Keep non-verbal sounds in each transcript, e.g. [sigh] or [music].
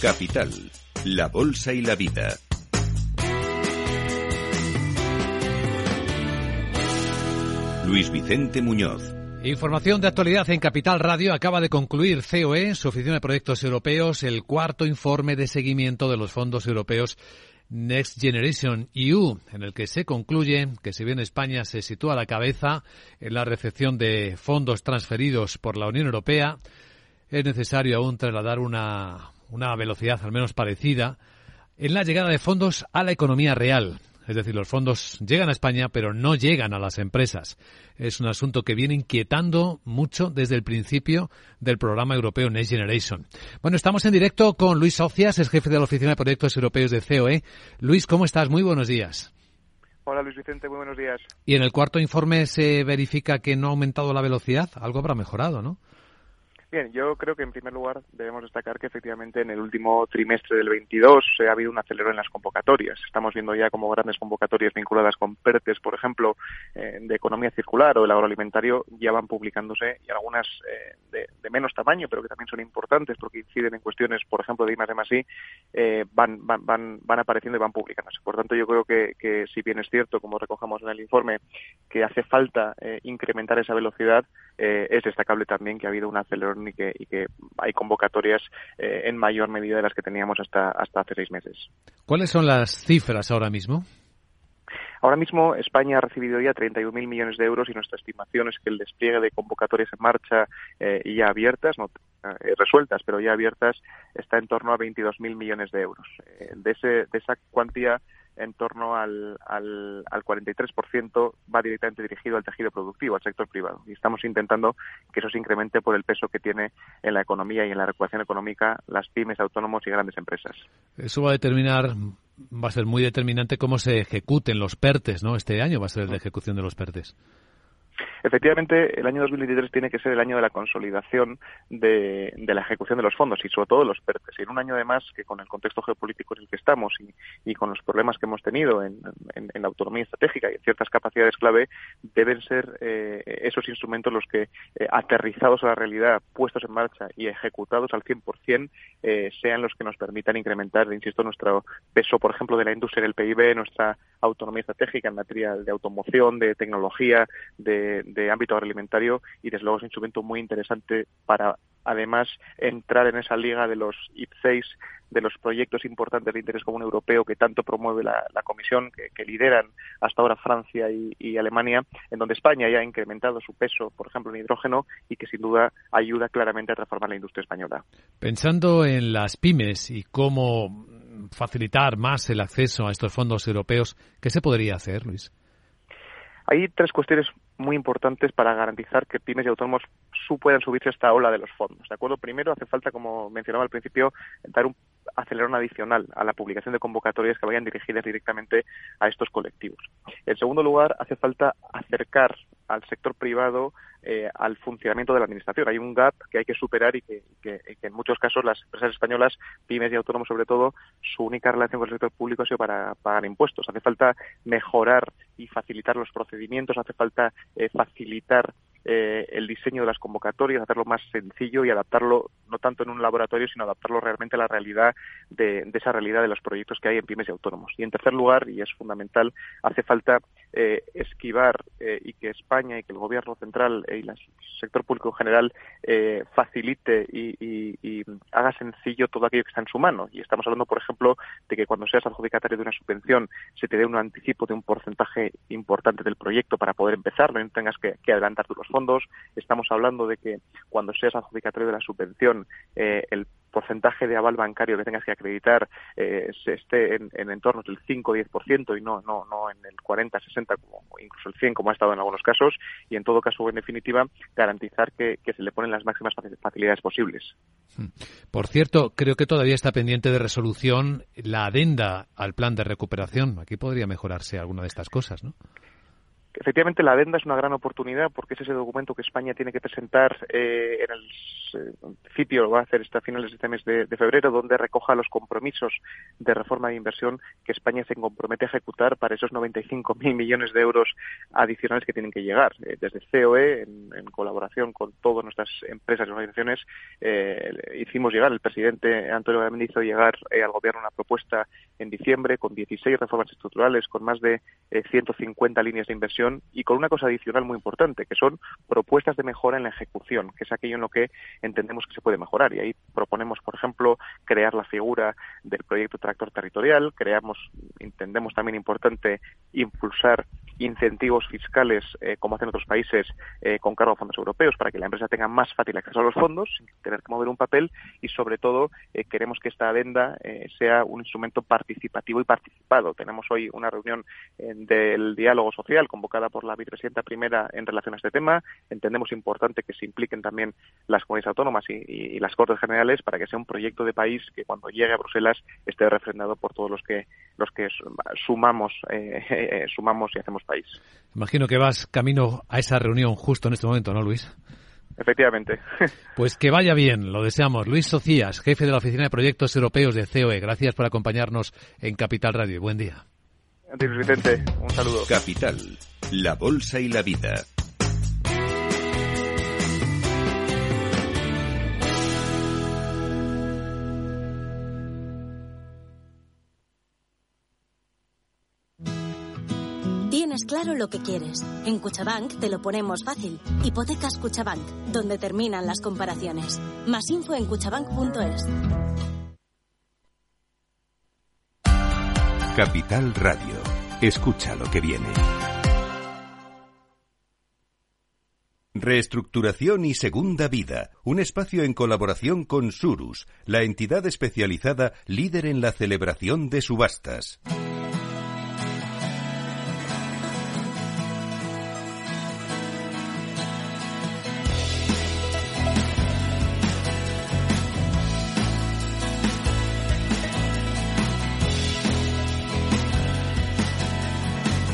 Capital, la Bolsa y la Vida. Luis Vicente Muñoz. Información de actualidad en Capital Radio. Acaba de concluir COE, su oficina de proyectos europeos, el cuarto informe de seguimiento de los fondos europeos Next Generation EU, en el que se concluye que si bien España se sitúa a la cabeza en la recepción de fondos transferidos por la Unión Europea, es necesario aún trasladar una, una velocidad al menos parecida en la llegada de fondos a la economía real. Es decir, los fondos llegan a España, pero no llegan a las empresas. Es un asunto que viene inquietando mucho desde el principio del programa europeo Next Generation. Bueno, estamos en directo con Luis Socias, es jefe de la Oficina de Proyectos Europeos de COE. Luis, ¿cómo estás? Muy buenos días. Hola Luis Vicente, muy buenos días. Y en el cuarto informe se verifica que no ha aumentado la velocidad. Algo habrá mejorado, ¿no? Bien, yo creo que en primer lugar debemos destacar que efectivamente en el último trimestre del 22 se ha habido un acelero en las convocatorias. Estamos viendo ya como grandes convocatorias vinculadas con PERTES, por ejemplo, eh, de economía circular o el agroalimentario ya van publicándose y algunas eh, de, menos tamaño, pero que también son importantes porque inciden en cuestiones, por ejemplo, de I más I, eh, van, van, van, van apareciendo y van publicándose. Por tanto, yo creo que, que si bien es cierto, como recogemos en el informe, que hace falta incrementar esa velocidad, es destacable también que ha habido un acelerón y que, y que hay convocatorias eh, en mayor medida de las que teníamos hasta, hasta hace seis meses. ¿Cuáles son las cifras ahora mismo? Ahora mismo España ha recibido ya 31.000 millones de euros y nuestra estimación es que el despliegue de convocatorias en marcha eh, y ya abiertas, no eh, resueltas, pero ya abiertas, está en torno a 22.000 millones de euros. de, ese, de esa cuantía, en torno al, al, al 43% va directamente dirigido al tejido productivo, al sector privado. Y estamos intentando que eso se incremente por el peso que tiene en la economía y en la recuperación económica las pymes, autónomos y grandes empresas. Eso va a determinar, va a ser muy determinante cómo se ejecuten los PERTES, ¿no? Este año va a ser el de ejecución de los PERTES. Efectivamente, el año 2023 tiene que ser el año de la consolidación de, la ejecución de los fondos y sobre todo de los PERTES. Y en un año además que con el contexto geopolítico en el que estamos y, con los problemas que hemos tenido en, la autonomía estratégica y en ciertas capacidades clave, deben ser eh, esos instrumentos los que, eh, aterrizados a la realidad, puestos en marcha y ejecutados al 100%, eh, sean los que nos permitan incrementar, insisto, nuestro peso, por ejemplo, de la industria en el PIB, nuestra autonomía estratégica en materia de automoción, de tecnología, de, de ámbito agroalimentario y desde luego es un instrumento muy interesante para además entrar en esa liga de los IP6 de los proyectos importantes de interés común europeo que tanto promueve la, Comisión, que, lideran hasta ahora Francia y, Alemania, en donde España ya ha incrementado su peso, por ejemplo, en hidrógeno y que sin duda ayuda claramente a transformar la industria española. Pensando en las pymes y cómo facilitar más el acceso a estos fondos europeos, ¿qué se podría hacer, Luis? Hay tres cuestiones muy importantes para garantizar que pymes y autónomos puedan subirse a esta ola de los fondos. ¿De acuerdo? Primero, hace falta, como mencionaba al principio, dar un acelerón adicional a la publicación de convocatorias que vayan dirigidas directamente a estos colectivos. En segundo lugar, hace falta acercar al sector privado eh, al funcionamiento de la administración. Hay un gap que hay que superar y que, en muchos casos las empresas españolas, pymes y autónomos sobre todo, su única relación con el sector público ha sido para pagar impuestos. Hace falta mejorar y facilitar los procedimientos, hace falta eh, facilitar eh, el diseño de las convocatorias, hacerlo más sencillo y adaptarlo no tanto en un laboratorio, sino adaptarlo realmente a la realidad de, esa realidad de los proyectos que hay en pymes y autónomos. Y en tercer lugar, y es fundamental, hace falta eh, esquivar eh, y que España y que el Gobierno central y el sector público en general facilite y, haga sencillo todo aquello que está en su mano. Y estamos hablando, por ejemplo, de que cuando seas adjudicatario de una subvención se te dé un anticipo de un porcentaje importante del proyecto para poder empezar, no tengas que, que adelantar los fondos. Estamos hablando de que cuando seas adjudicatario de la subvención, eh, el porcentaje de aval bancario que tengas que acreditar eh, se esté en, en entorno del 5 o 10% y no, no, no en el 40, 60, como, incluso el 100, como ha estado en algunos casos, y en todo caso, en definitiva, garantizar que, que se le ponen las máximas facilidades posibles. Hmm. Por cierto, creo que todavía está pendiente de resolución la adenda al plan de recuperación. Aquí podría mejorarse alguna de estas cosas, ¿no? Efectivamente, la adenda es una gran oportunidad porque es ese documento que España tiene que presentar eh, en el principio, lo va a hacer hasta finales de este mes de, febrero, donde recoja los compromisos de reforma de inversión que España se compromete a ejecutar para esos 95.000 millones de euros adicionales que tienen que llegar. Eh, desde COE, en, colaboración con todas nuestras empresas y organizaciones, eh, hicimos llegar, el presidente Antonio Gamini hizo llegar al Gobierno una propuesta en diciembre con 16 reformas estructurales, con más de 150 líneas de inversión y con una cosa adicional muy importante, que son propuestas de mejora en la ejecución, que es aquello en lo que entendemos que se puede mejorar. Y ahí proponemos, por ejemplo, crear la figura del proyecto tractor territorial, creamos, entendemos también importante impulsar incentivos fiscales, eh, como hacen otros países, eh, con cargo a fondos europeos, para que la empresa tenga más fácil acceso a los fondos, sin tener que mover un papel, y sobre todo eh, queremos que esta adenda sea un instrumento participativo y participado. Tenemos hoy una reunión del diálogo social convocada por la vicepresidenta primera en relación a este tema. Entendemos importante que se impliquen también las comunidades autónomas y, las Cortes Generales para que sea un proyecto de país que cuando llegue a Bruselas esté refrendado por todos los que los que sumamos [laughs] sumamos y hacemos país. Imagino que vas camino a esa reunión justo en este momento, ¿no, Luis? Efectivamente. [laughs] Pues que vaya bien, lo deseamos. Luis Socias, jefe de la Oficina de Proyectos Europeos de COE. Gracias por acompañarnos en Capital Radio. Buen día. Vicente. Un saludo. Capital, la bolsa y la vida. Tienes claro lo que quieres. En Cuchabank te lo ponemos fácil. Hipotecas Cuchabank, donde terminan las comparaciones. Más info en cuchabank.es. Capital Radio. Escucha lo que viene. Reestructuración y Segunda Vida, un espacio en colaboración con Surus, la entidad especializada líder en la celebración de subastas.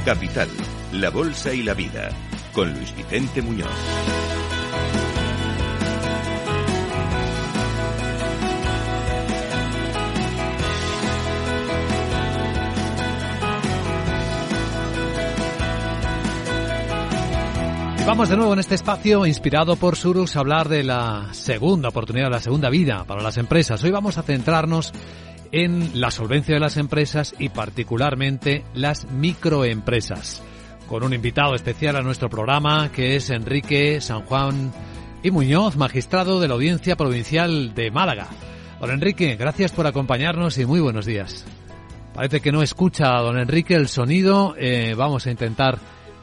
Capital, la Bolsa y la Vida, con Luis Vicente Muñoz. Vamos de nuevo en este espacio inspirado por Surus a hablar de la segunda oportunidad, la segunda vida para las empresas. Hoy vamos a centrarnos en la solvencia de las empresas y particularmente las microempresas. Con un invitado especial a nuestro programa que es Enrique San Juan y Muñoz, magistrado de la Audiencia Provincial de Málaga. Don Enrique, gracias por acompañarnos y muy buenos días. Parece que no escucha a don Enrique el sonido, eh, vamos a intentar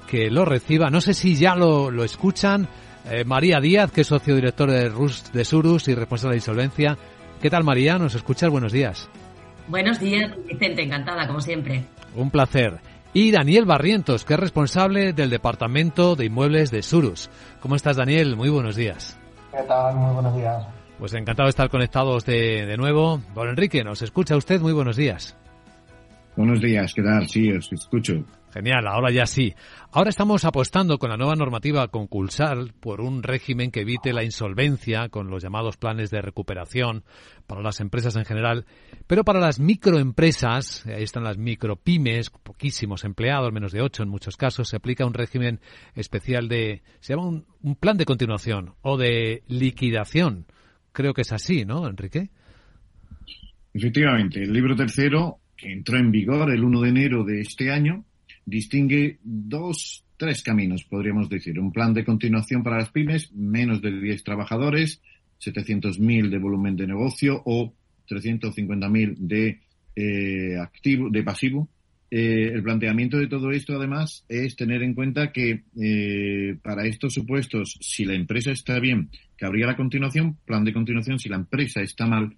que lo reciba. No sé si ya lo, lo escuchan. Eh, María Díaz, que es socio director de, Rus, de Surus y responsable de insolvencia. ¿Qué tal, María? ¿Nos escuchas? Buenos días. Buenos días, Vicente, encantada, como siempre. Un placer. Y Daniel Barrientos, que es responsable del Departamento de Inmuebles de Surus. ¿Cómo estás, Daniel? Muy buenos días. ¿Qué tal? Muy buenos días. Pues encantado de estar conectados de, de nuevo. Don Enrique, ¿nos escucha usted? Muy buenos días. Buenos días, ¿qué tal? Sí, os escucho. Genial, ahora ya sí. Ahora estamos apostando con la nueva normativa concursal por un régimen que evite la insolvencia con los llamados planes de recuperación para las empresas en general, pero para las microempresas, ahí están las micropymes, poquísimos empleados, menos de ocho en muchos casos, se aplica un régimen especial de, se llama un, plan de continuación o de liquidación. Creo que es así, ¿no, Enrique? Efectivamente, el libro tercero, que entró en vigor el 1 de enero de este año, distingue dos, tres caminos, podríamos decir. Un plan de continuación para las pymes, menos de 10 trabajadores, 700.000 de volumen de negocio o 350.000 de eh, activo, de pasivo. Eh, el planteamiento de todo esto, además, es tener en cuenta que eh, para estos supuestos, si la empresa está bien, cabría la continuación, plan de continuación, si la empresa está mal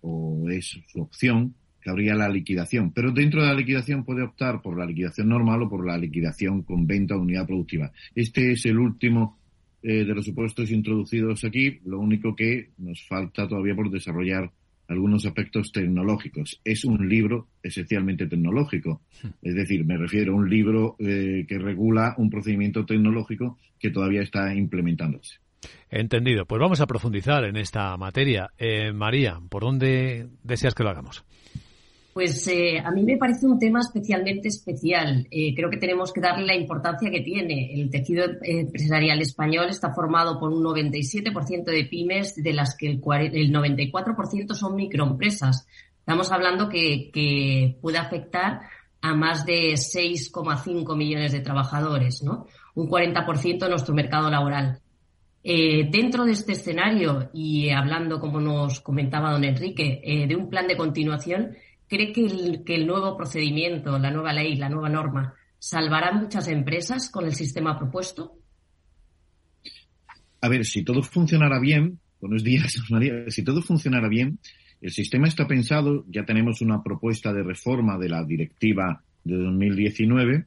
o es su opción, que habría la liquidación. Pero dentro de la liquidación puede optar por la liquidación normal o por la liquidación con venta de unidad productiva. Este es el último eh, de los supuestos introducidos aquí. Lo único que nos falta todavía por desarrollar algunos aspectos tecnológicos. Es un libro esencialmente tecnológico. Hmm. Es decir, me refiero a un libro eh, que regula un procedimiento tecnológico que todavía está implementándose. Entendido. Pues vamos a profundizar en esta materia. Eh, María, ¿por dónde deseas que lo hagamos? Pues eh, a mí me parece un tema especialmente especial. Eh, creo que tenemos que darle la importancia que tiene. El tejido empresarial español está formado por un 97% de pymes, de las que el, 94% son microempresas. Estamos hablando que, que puede afectar a más de 6,5 millones de trabajadores, ¿no? Un 40% de nuestro mercado laboral. Eh, dentro de este escenario y hablando, como nos comentaba don Enrique, eh, de un plan de continuación, ¿cree que el, nuevo procedimiento, la nueva ley, la nueva norma, salvará muchas empresas con el sistema propuesto? A ver, si todo funcionara bien, buenos días, [laughs] María, si todo funcionara bien, el sistema está pensado, ya tenemos una propuesta de reforma de la directiva de 2019,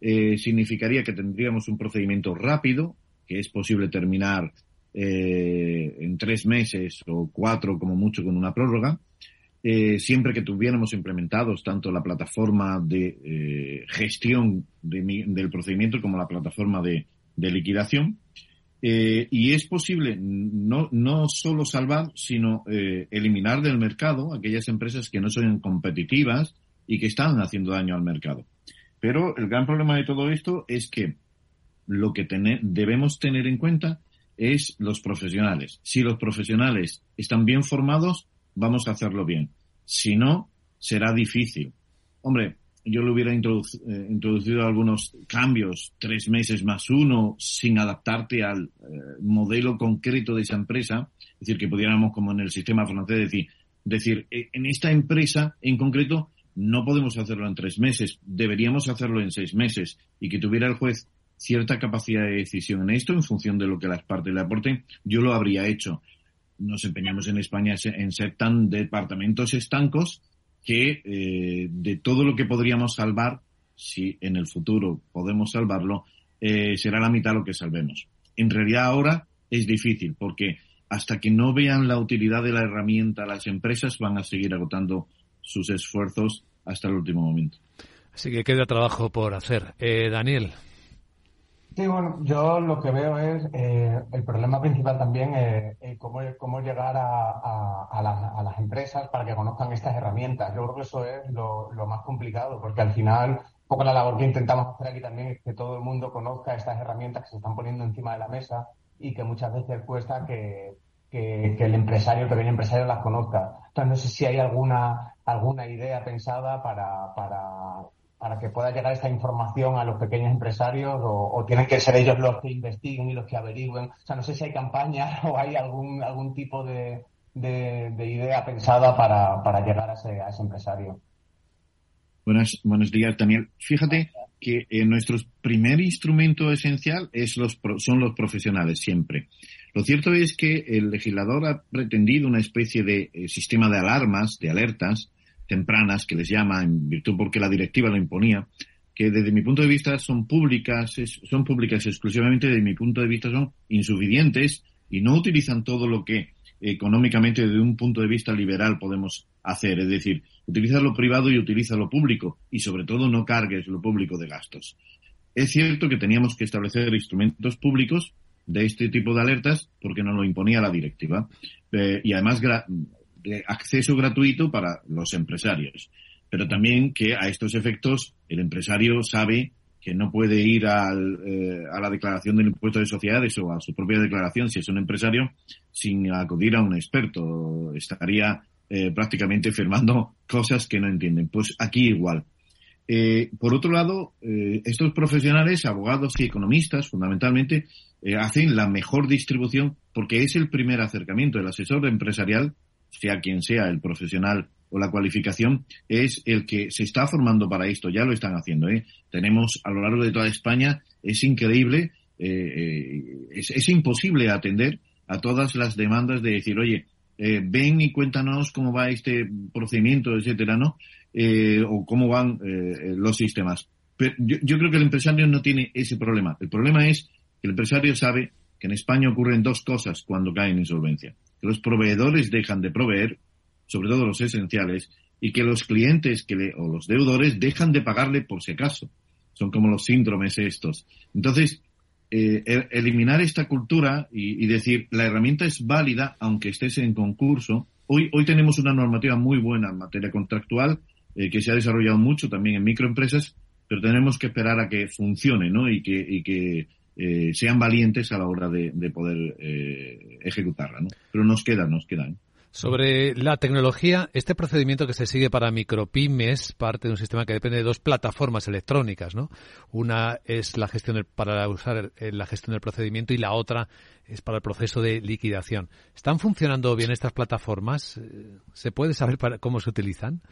eh, significaría que tendríamos un procedimiento rápido, que es posible terminar eh, en tres meses o cuatro como mucho con una prórroga, eh, siempre que tuviéramos implementados tanto la plataforma de eh, gestión del procedimiento como la plataforma de, liquidación. y es posible no, no solo salvar, sino eliminar del mercado aquellas empresas que no son competitivas y que están haciendo daño al mercado. Pero el gran problema de todo esto es que lo que debemos tener en cuenta es los profesionales. Si los profesionales están bien formados, vamos a hacerlo bien. Si no, será difícil. Hombre, yo le hubiera eh, introducido algunos cambios, tres meses más uno, sin adaptarte al eh, modelo concreto de esa empresa. Es decir, que pudiéramos, como en el sistema francés, decir, decir, eh, en esta empresa en concreto no podemos hacerlo en tres meses, deberíamos hacerlo en seis meses y que tuviera el juez cierta capacidad de decisión en esto en función de lo que las partes le aporten, yo lo habría hecho. Nos empeñamos en España en ser tan departamentos estancos que eh, de todo lo que podríamos salvar, si en el futuro podemos salvarlo, eh, será la mitad lo que salvemos. En realidad ahora es difícil porque hasta que no vean la utilidad de la herramienta, las empresas van a seguir agotando sus esfuerzos hasta el último momento. Así que queda trabajo por hacer. Eh, Daniel, Sí, bueno, yo lo que veo es eh, el problema principal también es cómo, llegar a, las empresas para que conozcan estas herramientas. Yo creo que eso es lo, más complicado, porque al final, un poco la labor que intentamos hacer aquí también es que todo el mundo conozca estas herramientas que se están poniendo encima de la mesa y que muchas veces cuesta que, el empresario, el pequeño empresario las conozca. Entonces, no sé si hay alguna, alguna idea pensada para, para para que pueda llegar esta información a los pequeños empresarios o, tienen que ser ellos los que investiguen y los que averigüen? O sea, no sé si hay campañas [laughs] o hay algún, algún tipo de, idea pensada para, llegar a ese, a ese empresario. Buenos días, Daniel. Fíjate que eh, nuestro primer instrumento esencial es los, son los profesionales siempre. Lo cierto es que el legislador ha pretendido una especie de eh, sistema de alarmas, de alertas, tempranas, que les llama, en virtud porque la directiva lo imponía, que desde mi punto de vista son públicas, son públicas exclusivamente, desde mi punto de vista son insuficientes y no utilizan todo lo que económicamente desde un punto de vista liberal podemos hacer. Es decir, utiliza lo privado y utiliza lo público y sobre todo no cargues lo público de gastos. Es cierto que teníamos que establecer instrumentos públicos de este tipo de alertas porque no lo imponía la directiva eh, y además de acceso gratuito para los empresarios. Pero también que a estos efectos el empresario sabe que no puede ir al, eh, a la declaración del impuesto de sociedades o a su propia declaración si es un empresario sin acudir a un experto. Estaría eh, prácticamente firmando [laughs] cosas que no entienden. Pues aquí igual. Eh, por otro lado, estos profesionales, abogados y economistas, fundamentalmente, hacen la mejor distribución porque es el primer acercamiento. El asesor empresarial sea quien sea el profesional o la cualificación, es el que se está formando para esto, ya lo están haciendo. ¿eh? Tenemos a lo largo de toda España, es increíble, eh, eh, es, imposible atender a todas las demandas de decir, oye, eh, ven y cuéntanos cómo va este procedimiento, etcétera, ¿no? o cómo van los sistemas. Pero yo, yo creo que el empresario no tiene ese problema. El problema es que el empresario sabe que en España ocurren dos cosas cuando cae en insolvencia que los proveedores dejan de proveer sobre todo los esenciales, y que los clientes o los deudores dejan de pagarle por si acaso. Son como los síndromes estos. Entonces, eh, eliminar esta cultura y, decir la herramienta es válida aunque estés en concurso. Hoy, hoy tenemos una normativa muy buena en materia contractual eh, que se ha desarrollado mucho también en microempresas, pero tenemos que esperar a que funcione ¿no? y que, y que eh, sean valientes a la hora de, de poder ejecutarla. ¿no? Pero nos queda, nos queda. Sobre la tecnología, este procedimiento que se sigue para micropymes parte de un sistema que depende de dos plataformas electrónicas, ¿no? Una es la gestión para usar eh, la gestión del procedimiento y la otra es para el proceso de liquidación. ¿Están funcionando bien estas plataformas? Eh, ¿Se puede saber para cómo se utilizan?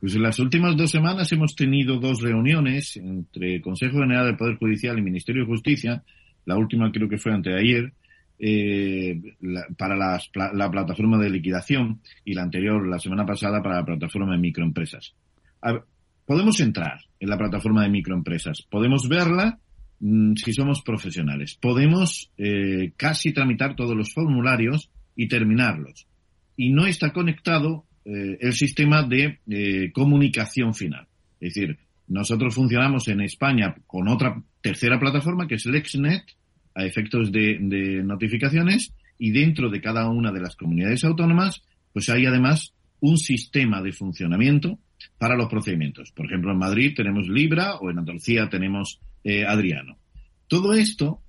Pues en las últimas dos semanas hemos tenido dos reuniones entre Consejo General del Poder Judicial y Ministerio de Justicia. La última creo que fue anteayer eh, para la plataforma de liquidación y la anterior, la semana pasada, para la plataforma de microempresas. podemos entrar en la plataforma de microempresas, podemos verla mm, si somos profesionales, podemos eh, casi tramitar todos los formularios y terminarlos. Y no está conectado eh, el sistema de eh, comunicación final. Es decir, nosotros funcionamos en España con otra tercera plataforma que es LexNet, a efectos de, notificaciones y dentro de cada una de las comunidades autónomas, pues hay además un sistema de funcionamiento para los procedimientos. Por ejemplo, en Madrid tenemos Libra o en Andalucía tenemos eh, Adriano. Todo esto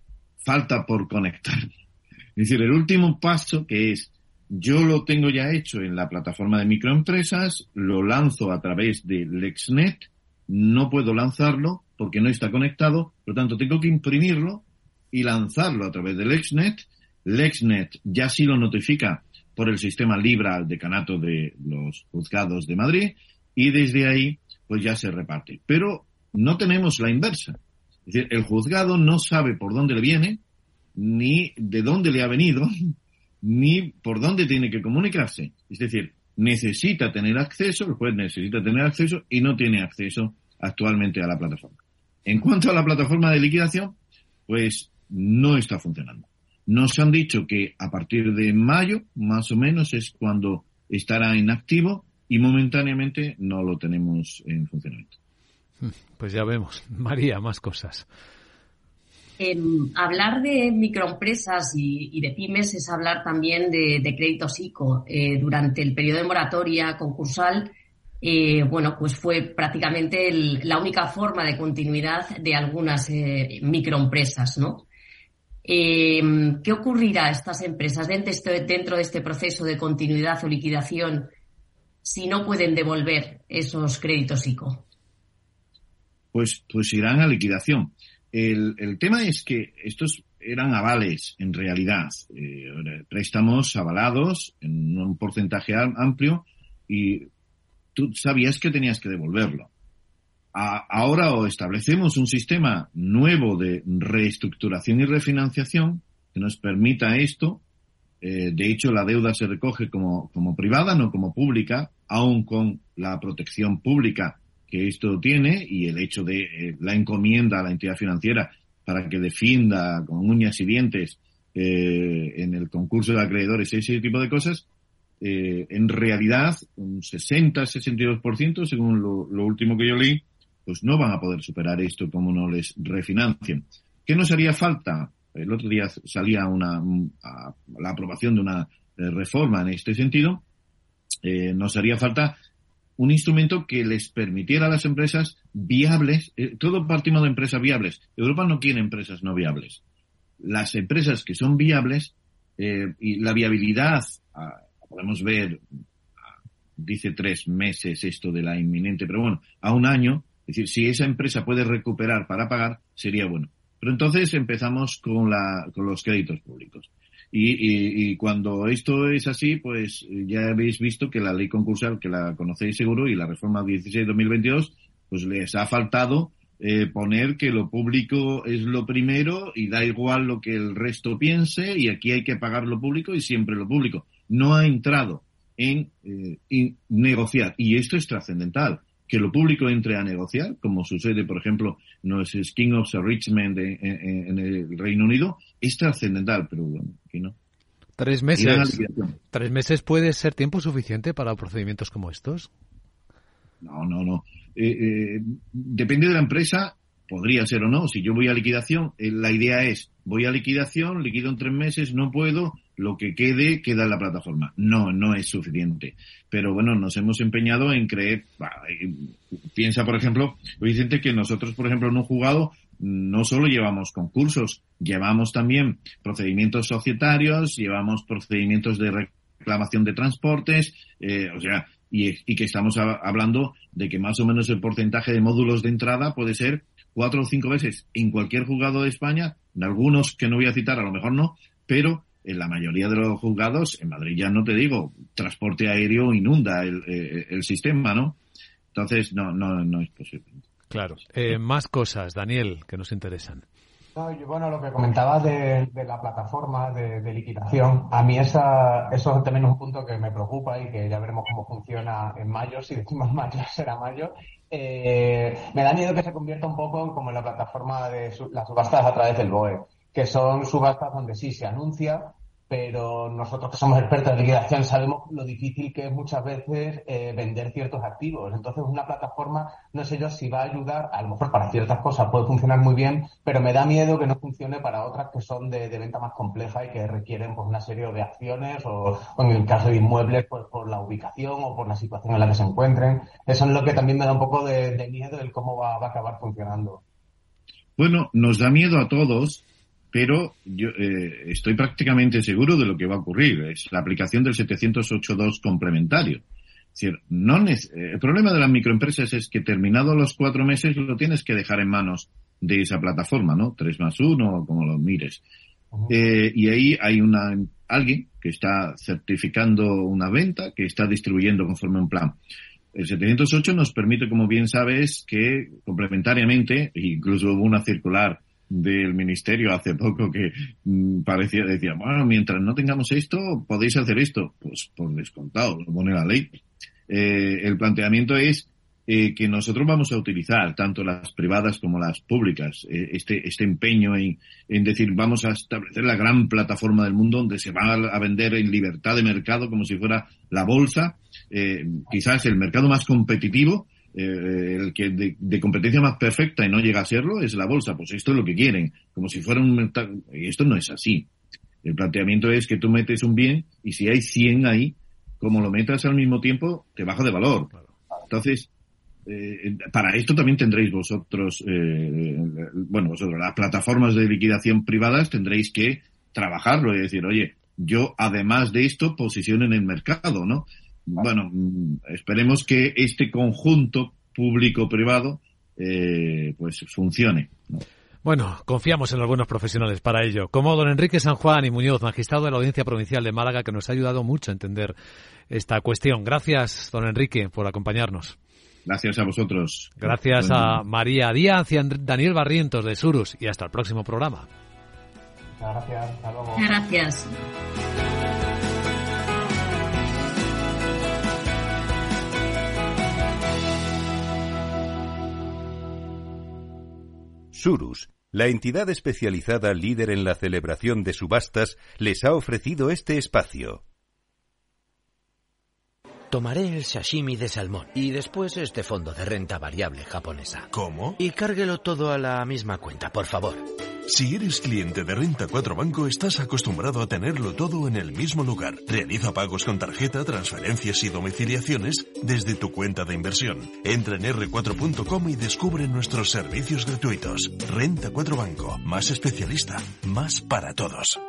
falta por conectar. Es decir, el último paso que es yo lo tengo ya hecho en la plataforma de microempresas, lo lanzo a través de LexNet, no puedo lanzarlo porque no está conectado, por lo tanto tengo que imprimirlo y lanzarlo a través del LexNet. LexNet ya sí lo notifica por el sistema Libra al decanato de los juzgados de Madrid y desde ahí pues ya se reparte. Pero no tenemos la inversa. Es decir, el juzgado no sabe por dónde le viene, ni de dónde le ha venido, ni por dónde tiene que comunicarse. Es decir, necesita tener acceso, el juez necesita tener acceso y no tiene acceso actualmente a la plataforma. En cuanto a la plataforma de liquidación, pues no está funcionando. Nos han dicho que a partir de mayo, más o menos, es cuando estará en activo y momentáneamente no lo tenemos en funcionamiento. [laughs] Pues ya vemos. [laughs] María, más cosas. Hablar de microempresas y, de pymes es hablar también de, créditos ICO. Eh, durante el periodo de moratoria concursal, eh, bueno, pues fue prácticamente la única forma de continuidad de algunas eh, microempresas, ¿no? Eh, ¿Qué ocurrirá a estas empresas este, dentro de este proceso de continuidad o liquidación si no pueden devolver esos créditos ICO? Pues, pues irán a liquidación. El, tema es que estos eran avales, en realidad, eh, préstamos avalados en un porcentaje amplio y tú sabías que tenías que devolverlo ahora o establecemos un sistema nuevo de reestructuración y refinanciación que nos permita esto. Eh, de hecho, la deuda se recoge como, como privada, no como pública, aun con la protección pública que esto tiene y el hecho de eh, la encomienda a la entidad financiera para que defienda con uñas y dientes eh, en el concurso de acreedores ese tipo de cosas, en realidad un 60-62%, según lo, último que yo leí, pues no van a poder superar esto como no les refinancien. ¿Qué nos haría falta? El otro día salía una, la aprobación de una eh, reforma en este sentido. Eh, nos haría falta un instrumento que les permitiera a las empresas viables, eh, todo partimos de empresas viables. Europa no quiere empresas no viables. Las empresas que son viables y la viabilidad, ah, podemos ver, ah, dice tres meses esto de la inminente, pero bueno, a un año, es decir, si esa empresa puede recuperar para pagar, sería bueno. Pero entonces empezamos con, la, con los créditos públicos. Y, y, cuando esto es así, pues ya habéis visto que la ley concursal, que la conocéis seguro, y la reforma 16-2022, pues les ha faltado eh, poner que lo público es lo primero y da igual lo que el resto piense y aquí hay que pagar lo público y siempre lo público. No ha entrado en, eh, en negociar y esto es trascendental que lo público entre a negociar, como sucede, por ejemplo, en los King of Richmond en, el Reino Unido, es trascendental, pero bueno, aquí no. Tres meses. ¿Tres meses puede ser tiempo suficiente para procedimientos como estos? No, no, no. Eh, eh, depende de la empresa, podría ser o no. Si yo voy a liquidación, eh, la idea es, voy a liquidación, liquido en tres meses, no puedo, lo que quede queda en la plataforma. No, no es suficiente. Pero bueno, nos hemos empeñado en creer, piensa por ejemplo, Vicente, que nosotros por ejemplo en un jugado no solo llevamos concursos, llevamos también procedimientos societarios, llevamos procedimientos de reclamación de transportes, eh, o sea, y, que estamos hablando de que más o menos el porcentaje de módulos de entrada puede ser cuatro o cinco veces en cualquier juzgado de España, en algunos que no voy a citar, a lo mejor no, pero en la mayoría de los juzgados, en Madrid ya no te digo, transporte aéreo inunda el, eh, el sistema, ¿no? Entonces, no, no, no es posible. Claro. Eh, más cosas, Daniel, que nos interesan. bueno, lo que comentabas de, la plataforma de, liquidación, a mí esa, eso también es un punto que me preocupa y que ya veremos cómo funciona en mayo. Si decimos [laughs] mayo, será mayo. Eh, me da miedo que se convierta un poco como en la plataforma de las subastas a través del BOE, que son subastas donde sí se anuncia, pero nosotros que somos expertos en liquidación sabemos lo difícil que es muchas veces eh, vender ciertos activos. Entonces, una plataforma, no sé yo si va a ayudar, a lo mejor para ciertas cosas puede funcionar muy bien, pero me da miedo que no funcione para otras que son de, venta más compleja y que requieren pues una serie de acciones o, en el caso de inmuebles pues por la ubicación o por la situación en la que se encuentren. Eso es lo que también me da un poco de, miedo del cómo va a acabar funcionando. Bueno, nos da miedo a todos pero yo eh, estoy prácticamente seguro de lo que va a ocurrir. Es la aplicación del 708.2 complementario. Es decir, no eh, el problema de las microempresas es que terminado los cuatro meses lo tienes que dejar en manos de esa plataforma, ¿no? Tres más uno, como lo mires. Eh, y ahí hay una, alguien que está certificando una venta, que está distribuyendo conforme un plan. El 708 nos permite, como bien sabes, que complementariamente, incluso hubo una circular del ministerio hace poco que mm, parecía, decía, bueno, mientras no tengamos esto, podéis hacer esto. Pues por descontado, lo pone la ley. Eh, el planteamiento es eh, que nosotros vamos a utilizar, tanto las privadas como las públicas, eh, este, este empeño en, en decir, vamos a establecer la gran plataforma del mundo donde se va a vender en libertad de mercado como si fuera la bolsa, quizás el mercado más competitivo, eh, el que de, competencia más perfecta y no llega a serlo es la bolsa. Pues esto es lo que quieren, como si fuera un Y esto no es así. El planteamiento es que tú metes un bien y si hay 100 ahí, como lo metas al mismo tiempo, te baja de valor. Entonces, eh, para esto también tendréis vosotros, eh, bueno, vosotros, las plataformas de liquidación privadas tendréis que trabajarlo y decir, oye, yo además de esto posiciono en el mercado, ¿no? Bueno, mm, esperemos que este conjunto público-privado eh, pues funcione. Bueno, confiamos en los buenos profesionales para ello, como don Enrique San Juan y Muñoz, magistrado de la Audiencia Provincial de Málaga, que nos ha ayudado mucho a entender esta cuestión. Gracias, don Enrique, por acompañarnos. Gracias a vosotros. Gracias a María Díaz y a Daniel Barrientos de Surus y hasta el próximo programa. Gracias, hasta luego. Gracias. Surus, la entidad especializada líder en la celebración de subastas, les ha ofrecido este espacio. Tomaré el sashimi de salmón y después este fondo de renta variable japonesa. ¿Cómo? Y cárguelo todo a la misma cuenta, por favor. Si eres cliente de Renta 4 Banco, estás acostumbrado a tenerlo todo en el mismo lugar. Realiza pagos con tarjeta, transferencias y domiciliaciones desde tu cuenta de inversión. Entra en r4.com y descubre nuestros servicios gratuitos. Renta 4 Banco, más especialista, más para todos.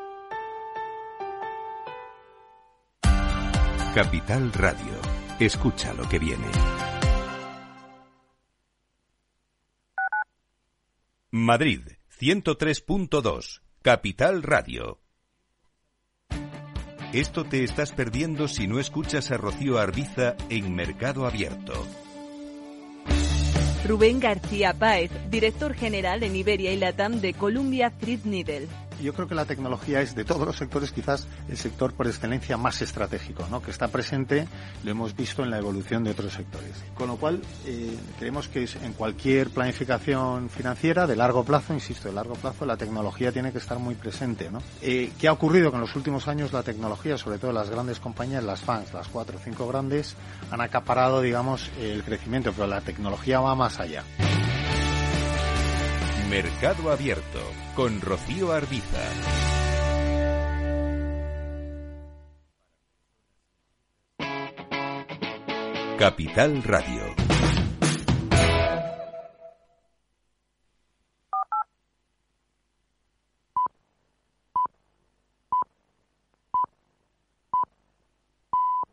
Capital Radio. Escucha lo que viene. Madrid 103.2, Capital Radio. Esto te estás perdiendo si no escuchas a Rocío Arbiza en Mercado Abierto. Rubén García Páez, director general en Iberia y Latam de Columbia Threadneedle yo creo que la tecnología es de todos los sectores quizás el sector por excelencia más estratégico, ¿no? que está presente, lo hemos visto en la evolución de otros sectores. Con lo cual, eh, creemos que en cualquier planificación financiera de largo plazo, insisto, de largo plazo, la tecnología tiene que estar muy presente. ¿no? Eh, ¿Qué ha ocurrido? Que en los últimos años la tecnología, sobre todo las grandes compañías, las fans, las cuatro o cinco grandes, han acaparado, digamos, el crecimiento, pero la tecnología va más allá. Mercado Abierto con Rocío Arbiza. Capital Radio.